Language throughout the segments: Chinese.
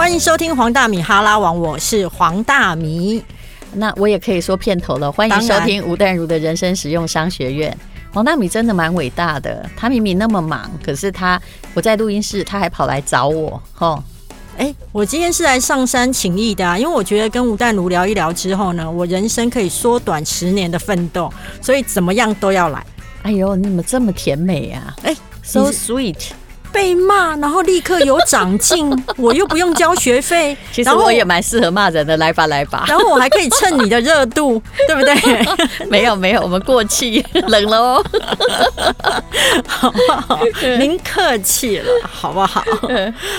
欢迎收听黄大米哈拉王，我是黄大米。那我也可以说片头了，欢迎收听吴淡如的人生实用商学院。黄大米真的蛮伟大的，他明明那么忙，可是他我在录音室，他还跑来找我。吼，哎，我今天是来上山请益的啊，因为我觉得跟吴淡如聊一聊之后呢，我人生可以缩短十年的奋斗，所以怎么样都要来。哎呦，你怎么这么甜美啊？哎，so sweet。被骂，然后立刻有长进，我又不用交学费。其实我也蛮适合骂人的，来吧来吧。然后我还可以蹭你的热度，对不对？没有没有，我们过气冷了哦。好不好？您客气了，好不好？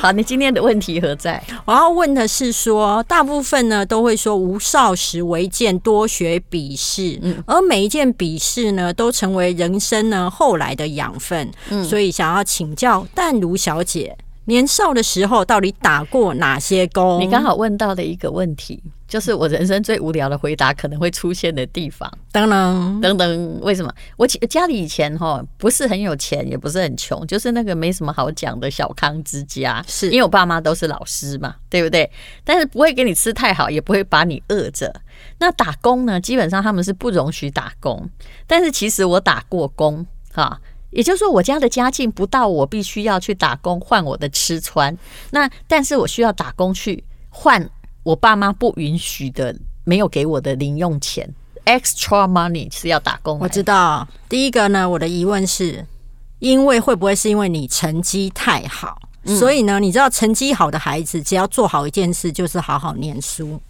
好，你今天的问题何在？我要问的是说，大部分呢都会说无少时为鉴，多学笔试。嗯，而每一件笔试呢，都成为人生呢后来的养分。嗯，所以想要请教。淡如小姐年少的时候到底打过哪些工？你刚好问到的一个问题，就是我人生最无聊的回答可能会出现的地方。等等等等，为什么？我家里以前哈不是很有钱，也不是很穷，就是那个没什么好讲的小康之家。是因为我爸妈都是老师嘛，对不对？但是不会给你吃太好，也不会把你饿着。那打工呢？基本上他们是不容许打工。但是其实我打过工，哈。也就是说，我家的家境不到我必须要去打工换我的吃穿。那但是我需要打工去换我爸妈不允许的、没有给我的零用钱，extra money 是要打工。我知道，第一个呢，我的疑问是，因为会不会是因为你成绩太好，所以呢，你知道成绩好的孩子只要做好一件事，就是好好念书，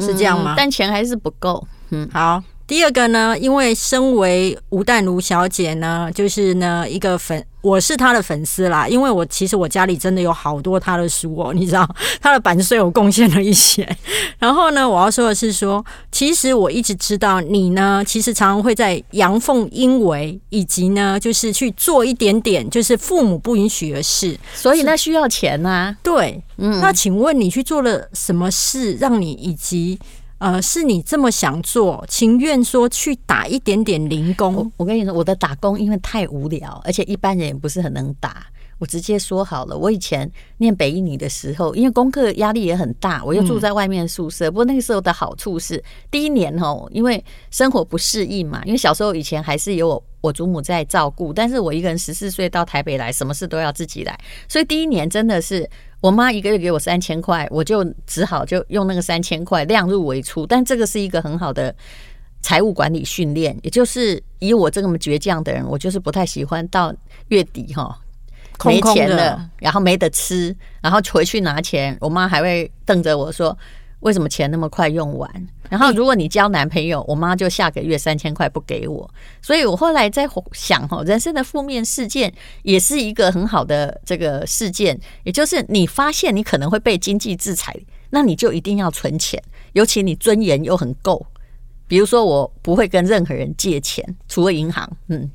是这样吗？但钱还是不够。嗯，好。第二个呢，因为身为吴淡如小姐呢，就是呢一个粉，我是她的粉丝啦。因为我其实我家里真的有好多她的书哦，你知道，她的版税我贡献了一些。然后呢，我要说的是说，其实我一直知道你呢，其实常常会在阳奉阴违，以及呢，就是去做一点点就是父母不允许的事，所以那需要钱啊。对，嗯，那请问你去做了什么事，让你以及？呃，是你这么想做，情愿说去打一点点零工。我跟你说，我的打工因为太无聊，而且一般人也不是很能打。我直接说好了，我以前念北一女的时候，因为功课压力也很大，我又住在外面宿舍。不过那个时候的好处是，第一年哦，因为生活不适应嘛，因为小时候以前还是有我我祖母在照顾，但是我一个人十四岁到台北来，什么事都要自己来，所以第一年真的是。我妈一个月给我三千块，我就只好就用那个三千块量入为出。但这个是一个很好的财务管理训练，也就是以我这么倔强的人，我就是不太喜欢到月底哈没钱了，然后没得吃，然后回去拿钱，我妈还会瞪着我说。为什么钱那么快用完？然后如果你交男朋友，我妈就下个月三千块不给我。所以我后来在想哈，人生的负面事件也是一个很好的这个事件，也就是你发现你可能会被经济制裁，那你就一定要存钱，尤其你尊严又很够。比如说，我不会跟任何人借钱，除了银行。嗯。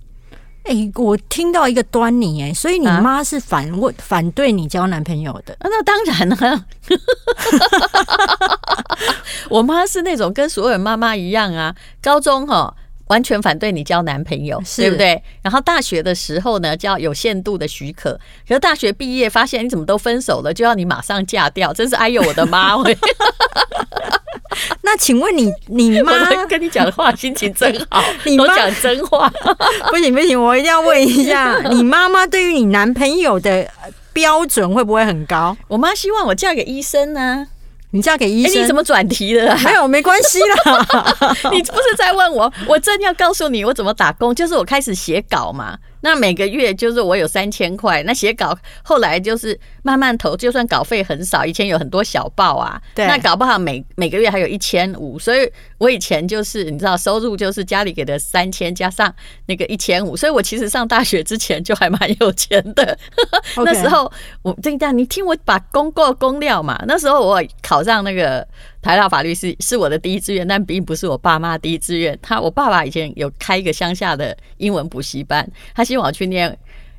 哎，我听到一个端倪哎，所以你妈是反问反对你交男朋友的？那当然了，我妈是那种跟所有人妈妈一样啊，高中哈完全反对你交男朋友，对不对？然后大学的时候呢，叫有限度的许可，可是大学毕业发现你怎么都分手了，就要你马上嫁掉，真是哎呦我的妈喂！那请问你，你妈 跟你讲的话心情真好，你都讲真话。不行不行，我一定要问一下，你妈妈对于你男朋友的标准会不会很高？我妈希望我嫁给医生呢。你嫁给医生？你怎么转题了？没有，没关系啦。你不是在问我？我正要告诉你我怎么打工，就是我开始写稿嘛。那每个月就是我有三千块，那写稿后来就是慢慢投，就算稿费很少，以前有很多小报啊，对，那搞不好每每个月还有一千五，所以我以前就是你知道收入就是家里给的三千加上那个一千五，所以我其实上大学之前就还蛮有钱的。那时候我这样，你听我把功过功料嘛，那时候我考上那个。台大法律是是我的第一志愿，但并不是我爸妈第一志愿。他我爸爸以前有开一个乡下的英文补习班，他希望我去念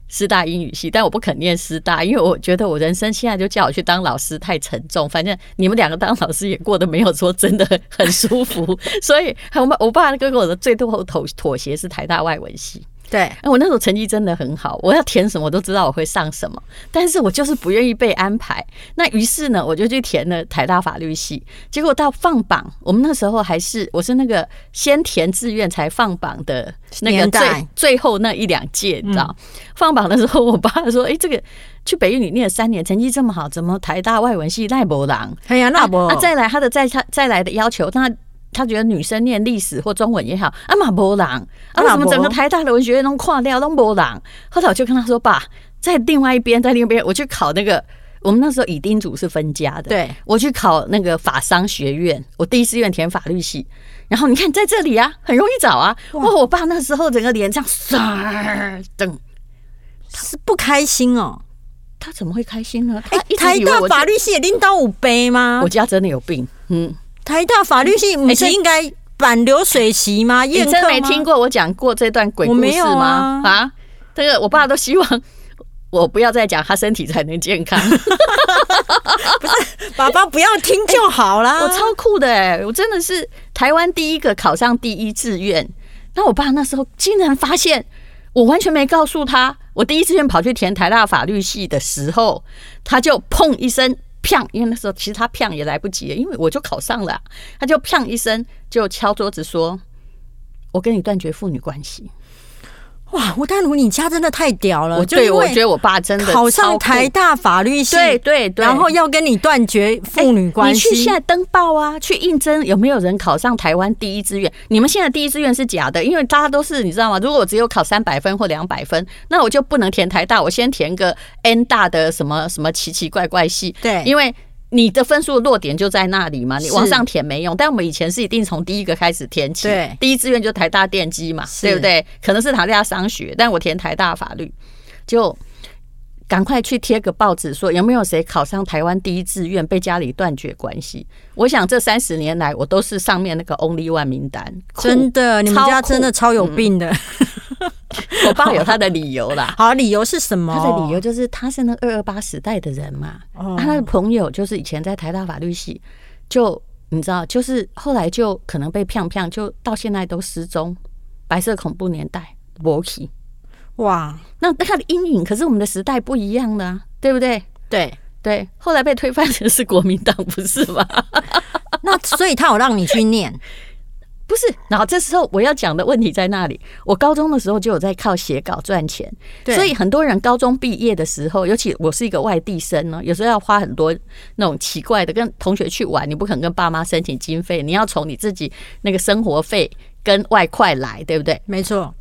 师大英语系，但我不肯念师大，因为我觉得我人生现在就叫我去当老师太沉重。反正你们两个当老师也过得没有说真的很舒服，所以 我我爸跟我的最后妥妥协是台大外文系。对，哎，我那时候成绩真的很好，我要填什么我都知道我会上什么，但是我就是不愿意被安排。那于是呢，我就去填了台大法律系。结果到放榜，我们那时候还是我是那个先填志愿才放榜的那个最最后那一两届，你知道？放榜的时候，我爸说：“哎，这个去北语你念了三年，成绩这么好，怎么台大外文系赖博郎？哎呀，那博啊，再来他的再他再来的要求，那。”他觉得女生念历史或中文也好，啊嘛波朗，啊为什么整个台大的文学院都垮掉都波朗？后来我就跟他说：“爸，在另外一边，在另一边，我去考那个，我们那时候乙丁组是分家的，对我去考那个法商学院，我第一志愿填法律系。然后你看在这里啊，很容易找啊。哇，我爸那时候整个脸这样，噔，是不开心哦。他怎么会开心呢？台大法律系也拎到五杯吗？我家真的有病，嗯。”台大法律系不是应该板流水席吗？你真没听过我讲过这段鬼故事吗？啊，这个我爸都希望我不要再讲，他身体才能健康。不是，爸爸不要听就好啦。我超酷的哎，我真的是台湾第一个考上第一志愿。那我爸那时候竟然发现我完全没告诉他，我第一志愿跑去填台大法律系的时候，他就砰一声。砰！因为那时候其实他砰也来不及，因为我就考上了，他就砰一声就敲桌子说：“我跟你断绝父女关系。”哇，吴丹如，你家真的太屌了！我对我觉得我爸真的考上台大法律系，对对对，然后要跟你断绝父女关系。你去现在登报啊，去应征有没有人考上台湾第一志愿？你们现在第一志愿是假的，因为大家都是你知道吗？如果我只有考三百分或两百分，那我就不能填台大，我先填个 N 大的什么什么奇奇怪怪系。对，因为。你的分数的落点就在那里嘛，你往上填没用。但我们以前是一定从第一个开始填起，对，第一志愿就台大电机嘛，对不对？可能是台大商学，但我填台大法律，就赶快去贴个报纸，说有没有谁考上台湾第一志愿被家里断绝关系？我想这三十年来，我都是上面那个 only one 名单。真的，你们家真的超有病的。我爸有他的理由啦。好，理由是什么？他的理由就是他是那二二八时代的人嘛。他的朋友就是以前在台大法律系，就你知道，就是后来就可能被骗骗，就到现在都失踪。白色恐怖年代 w o k 哇，那他的阴影可是我们的时代不一样的，啊对不对？对对，后来被推翻成是国民党，不是吗？那所以他有让你去念。不是，然后这时候我要讲的问题在那里。我高中的时候就有在靠写稿赚钱，所以很多人高中毕业的时候，尤其我是一个外地生呢，有时候要花很多那种奇怪的跟同学去玩，你不可能跟爸妈申请经费，你要从你自己那个生活费跟外快来，对不对？没错，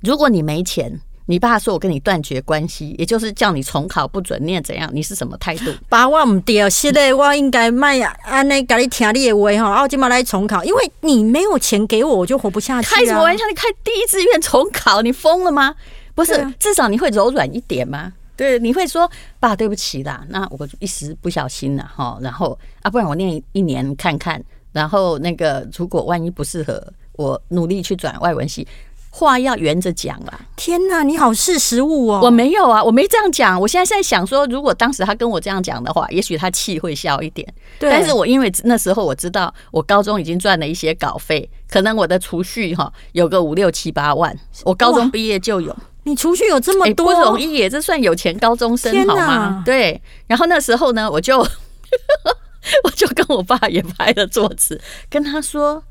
如果你没钱。你爸说：“我跟你断绝关系，也就是叫你重考不准念，怎样？你是什么态度？” 爸，我唔对，现在我应该卖安尼，甲你听你的话哈，然后今嘛来重考，因为你没有钱给我，我就活不下去。开什么玩笑？你开第一志愿重考，你疯了吗？不是，至少你会柔软一点吗？对，你会说：“爸，对不起啦，那我一时不小心了哈。”然后啊，不然我念一年看看，然后那个如果万一不适合，我努力去转外文系。话要圆着讲啦！天哪，你好识时务哦！我没有啊，我没这样讲。我现在在想说，如果当时他跟我这样讲的话，也许他气会消一点。对，但是我因为那时候我知道，我高中已经赚了一些稿费，可能我的储蓄哈有个五六七八万。我高中毕业就有，你储蓄有这么多，不容易耶！这算有钱高中生好吗？对。然后那时候呢，我就 我就跟我爸也拍了桌子，跟他说：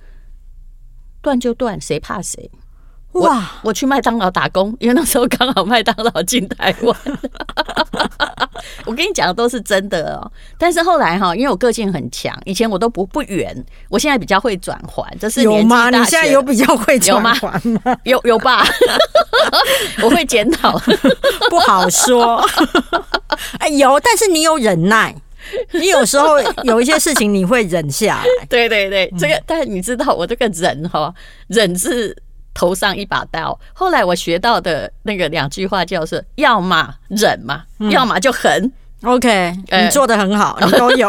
断就断，谁怕谁？哇！我去麦当劳打工，因为那时候刚好麦当劳进台湾。我跟你讲的都是真的哦。但是后来哈，因为我个性很强，以前我都不不圆，我现在比较会转环。这是有吗？你现在有比较会转环吗？有有吧？我会检讨，不好说。哎，有，但是你有忍耐，你有时候有一些事情你会忍下来。对对对，这个，但是你知道，我这个忍哈，忍是。头上一把刀。后来我学到的那个两句话叫是：要么忍嘛，要么就狠。OK，你做的很好，你都有。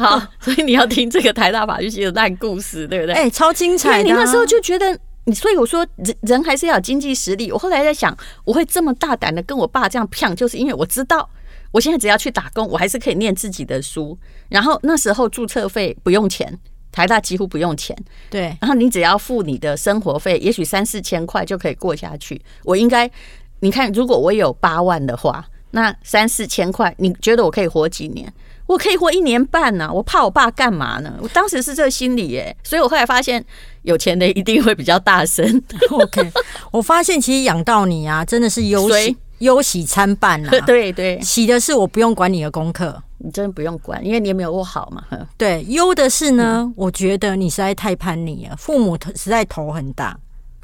好，所以你要听这个台大法律系的烂故事，对不对？哎，超精彩！你那时候就觉得你，所以我说人人还是要有经济实力。我后来在想，我会这么大胆的跟我爸这样骗，就是因为我知道，我现在只要去打工，我还是可以念自己的书。然后那时候注册费不用钱。台大几乎不用钱，对，然后你只要付你的生活费，也许三四千块就可以过下去。我应该，你看，如果我有八万的话，那三四千块，你觉得我可以活几年？我可以活一年半呢、我怕我爸干嘛呢？我当时是这个心理耶，所以我后来发现，有钱的一定会比较大声。OK，我发现其实养到你啊，真的是忧喜谁忧喜参半啊。对 对，喜的是我不用管你的功课，你真的不用管，因为你也没有我好嘛。呵 对，忧的是呢，嗯我觉得你实在太叛逆了，父母实在头很大。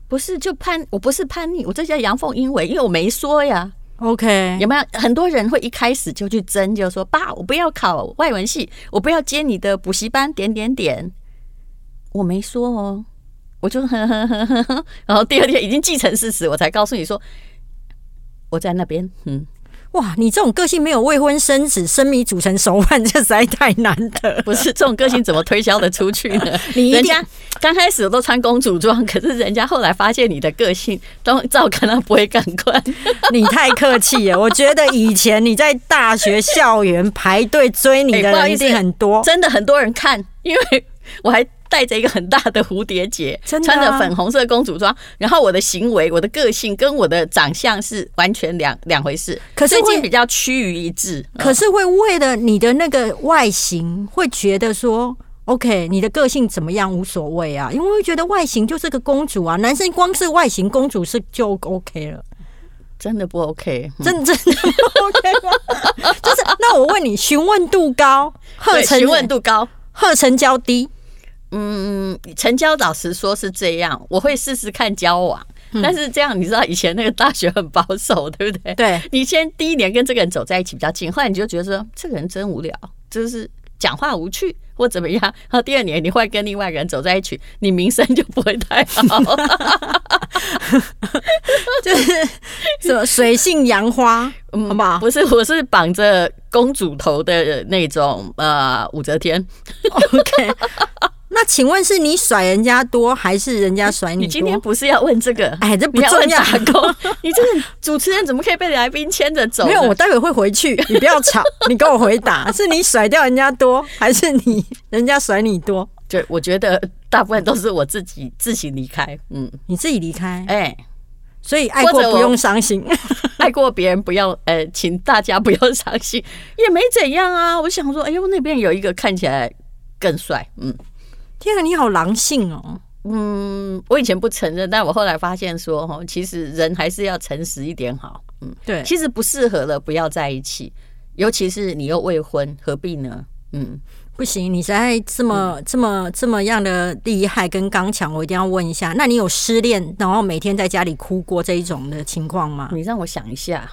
不是就叛，我不是叛逆，我这叫阳奉阴违，因为我没说呀。OK，有没有很多人会一开始就去争，就说爸，我不要考外文系，我不要接你的补习班，点点点。我没说哦，我就呵呵呵呵呵，然后第二天已经既成事实，我才告诉你说我在那边。嗯，哇，你这种个性没有未婚生子、生米煮成熟饭，这实在太难得了。不是这种个性怎么推销的出去呢？你一定人家刚开始都穿公主装，可是人家后来发现你的个性都照看他不会赶快。你太客气了，我觉得以前你在大学校园排队追你的人一定很多。真的很多人看，因为我还戴着一个很大的蝴蝶结，真的啊穿着粉红色公主装，然后我的行为、我的个性跟我的长相是完全两两回事。可是会最近比较趋于一致，可是会为了你的那个外形，会觉得说，OK，你的个性怎么样无所谓啊，因为会觉得外形就是个公主啊，男生光是外形公主是就 OK 了，真的不 OK。嗯真真的不 OK 吗？就是那我问你，询问度高，贺成对询问度高。贺成交低，嗯，成交老实说是这样，我会试试看交往。但是这样，你知道以前那个大学很保守，对不对？对，你先第一年跟这个人走在一起比较近，后来你就觉得说这个人真无聊，就是讲话无趣或怎么样。然后第二年你会跟另外一个人走在一起，你名声就不会太好。就是什么水性杨花，好不好不是，我是绑着公主头的那种呃武则天。？OK。那请问是你甩人家多，还是人家甩你多？你今天不是要问这个？哎，这不你要重要。问打工？你这个主持人怎么可以被来宾牵着走？没有，我待会会回去，你不要吵，你跟我回答，是你甩掉人家多，还是你人家甩你多？就我觉得大部分都是我自己自行离开。嗯，你自己离开，哎、所以爱过不用伤心。爱过别人不要，呃，请大家不要伤心，也没怎样啊。我想说，哎呦，那边有一个看起来更帅，嗯天啊，你好狼性哦！嗯，我以前不承认，但我后来发现说，哈，其实人还是要诚实一点好。嗯，对，其实不适合了，不要在一起，尤其是你又未婚，何必呢？嗯，不行，你实在这么、这么这么样的厉害跟刚强，我一定要问一下，那你有失恋，然后每天在家里哭过这一种的情况吗？你让我想一下，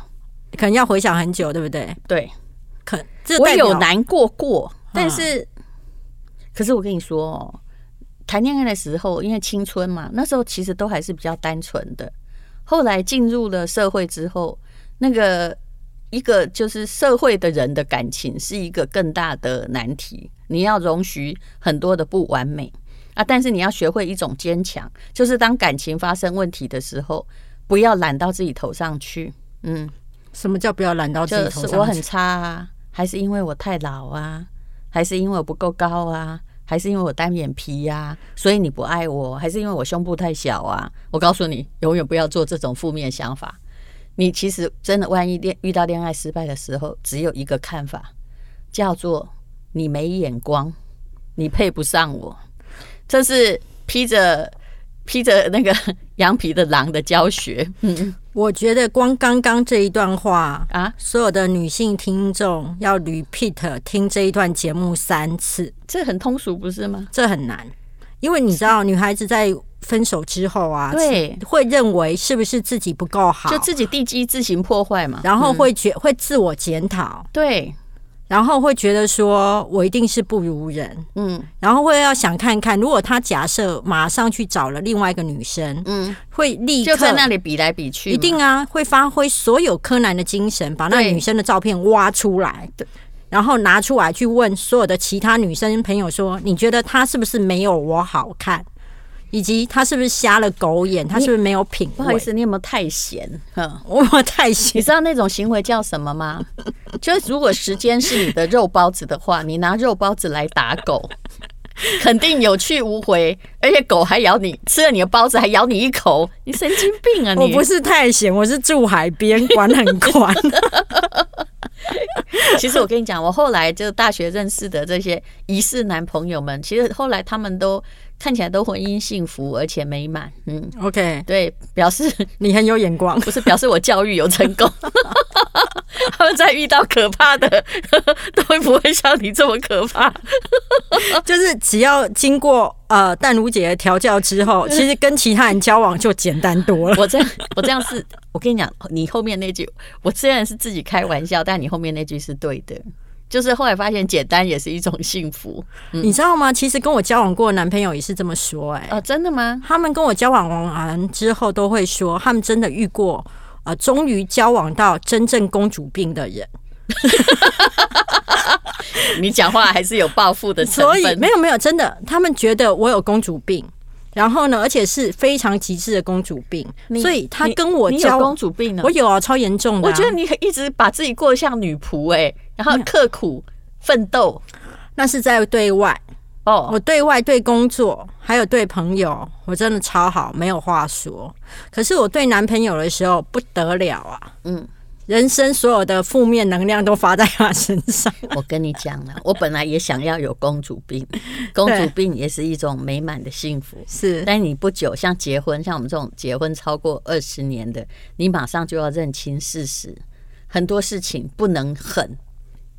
可能要回想很久，对不对？对可这我有难过过，但啊是，可是我跟你说哦，谈恋爱的时候，因为青春嘛，那时候其实都还是比较单纯的。后来进入了社会之后，那个一个就是社会的人的感情是一个更大的难题，你要容许很多的不完美啊，但是你要学会一种坚强，就是当感情发生问题的时候，不要揽到自己头上去。嗯，什么叫不要揽到自己头上去？我很差啊，还是因为我太老啊，还是因为我不够高啊，还是因为我单眼皮呀、所以你不爱我，还是因为我胸部太小啊？我告诉你，永远不要做这种负面想法。你其实真的，万一恋遇到恋爱失败的时候，只有一个看法，叫做你没眼光，你配不上我。这是披着披着那个羊皮的狼的教学。嗯。我觉得光刚刚这一段话，啊，所有的女性听众要 repeat 听这一段节目三次，这很通俗不是吗？这很难，因为你知道，女孩子在分手之后啊，对，会认为是不是自己不够好，就自己地基自行破坏嘛。然后嗯。会觉、会自我检讨，对，然后会觉得说我一定是不如人，嗯。然后会要想看看，如果他假设马上去找了另外一个女生，嗯，会立刻就在那里比来比去，一定啊，会发挥所有柯南的精神，把那女生的照片挖出来，对。然后拿出来去问所有的其他女生朋友说：“你觉得她是不是没有我好看？以及他是不是瞎了狗眼？他是不是没有品味？”不好意思，你有没有太闲？哼。我太闲你知道那种行为叫什么吗？就是如果时间是你的肉包子的话，你拿肉包子来打狗，肯定有去无回，而且狗还咬你，吃了你的包子还咬你一口，你神经病啊你！我不是太闲，我是住海边，管很宽。其实我跟你讲，我后来就大学认识的这些疑似男朋友们，其实后来他们都看起来都婚姻幸福而且美满。嗯，OK，对，表示 你很有眼光。不是表示我教育有成功。他们在遇到可怕的，都会不会像你这么可怕？就是只要经过呃淡如姐的调教之后，其实跟其他人交往就简单多了。我这样，我这样是，我跟你讲，你后面那句，我虽然是自己开玩笑，但你后面那句是对的。就是后来发现，简单也是一种幸福。你知道吗？其实跟我交往过的男朋友也是这么说、哎、哦，真的吗？他们跟我交往完之后都会说，他们真的遇过呃，终于交往到真正公主病的人。你讲话还是有报复的成所以分。没有没有，真的，他们觉得我有公主病。然后呢，而且是非常极致的公主病，所以他跟我交你有公主病呢我？有啊，超严重的啊、我觉得你一直把自己过得像女仆哎、然后刻苦奋斗那是在对外，哦。我对外对工作还有对朋友，我真的超好，没有话说。可是我对男朋友的时候不得了啊，嗯，人生所有的负面能量都发在他身上。我跟你讲了，我本来也想要有公主病，公主病也是一种美满的幸福。是，但你不久像结婚，像我们这种结婚超过二十年的，你马上就要认清事实，很多事情不能狠，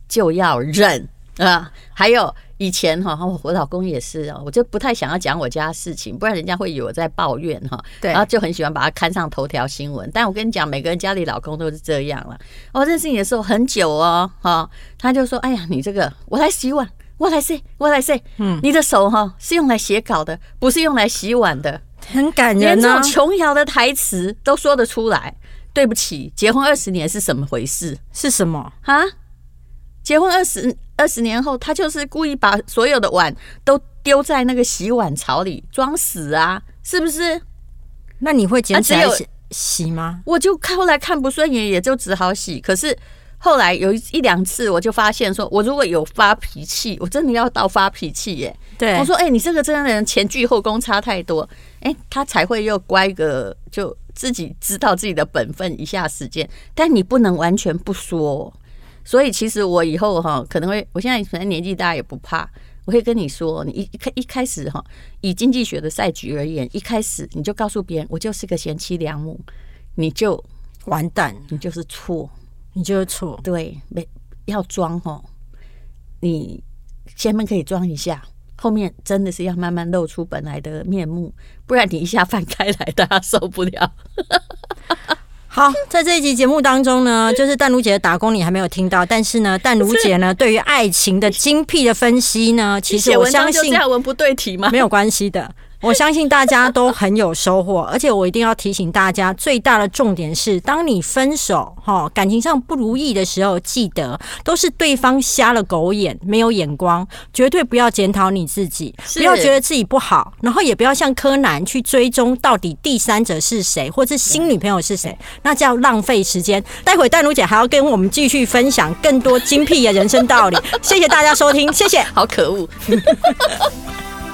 就要忍啊。还有以前哈，我老公也是啊，我就不太想要讲我家事情，不然人家会以为我在抱怨哈。对然后就很喜欢把它看上头条新闻。但我跟你讲，每个人家里老公都是这样了。我认识你的时候很久哦，哈，他就说：“哎呀，你这个我来洗碗。”我来洗，我来洗。嗯，你的手哈是用来写稿的，不是用来洗碗的。很感人啊这种！琼瑶的台词都说得出来。对不起，结婚二十年是什么回事是什么？啊？结婚二十二十年后，他就是故意把所有的碗都丢在那个洗碗槽里装死啊，是不是？那你会捡起来啊洗洗吗？我就看后来看不顺眼，也就只好洗。可是后来有一一两次，我就发现说，我如果有发脾气，我真的要到发脾气耶。对，我说：“哎、你这个真的人前倨后恭差太多。哎、他才会又乖个，就自己知道自己的本分，一下时间。但你不能完全不说。所以其实我以后哈，可能会，我现在反正年纪大也不怕。我会跟你说，你一一开一开始哈，以经济学的赛局而言，一开始你就告诉别人，我就是个贤妻良母，你就完蛋，你就是错。你就是错。对，没要装哦，你前面可以装一下，后面真的是要慢慢露出本来的面目，不然你一下翻开来，大家受不了。好，在这一集节目当中呢，就是淡如姐的打工你还没有听到，但是呢，淡如姐呢 对于爱情的精辟的分析呢，其实我相信文文不对题吗？没有关系的。我相信大家都很有收获，而且我一定要提醒大家，最大的重点是，当你分手哈感情上不如意的时候，记得都是对方瞎了狗眼，没有眼光，绝对不要检讨你自己，不要觉得自己不好，然后也不要像柯南去追踪到底第三者是谁，或是新女朋友是谁，那叫浪费时间。待会淡如姐还要跟我们继续分享更多精辟的人生道理。谢谢大家收听，谢谢。好可恶。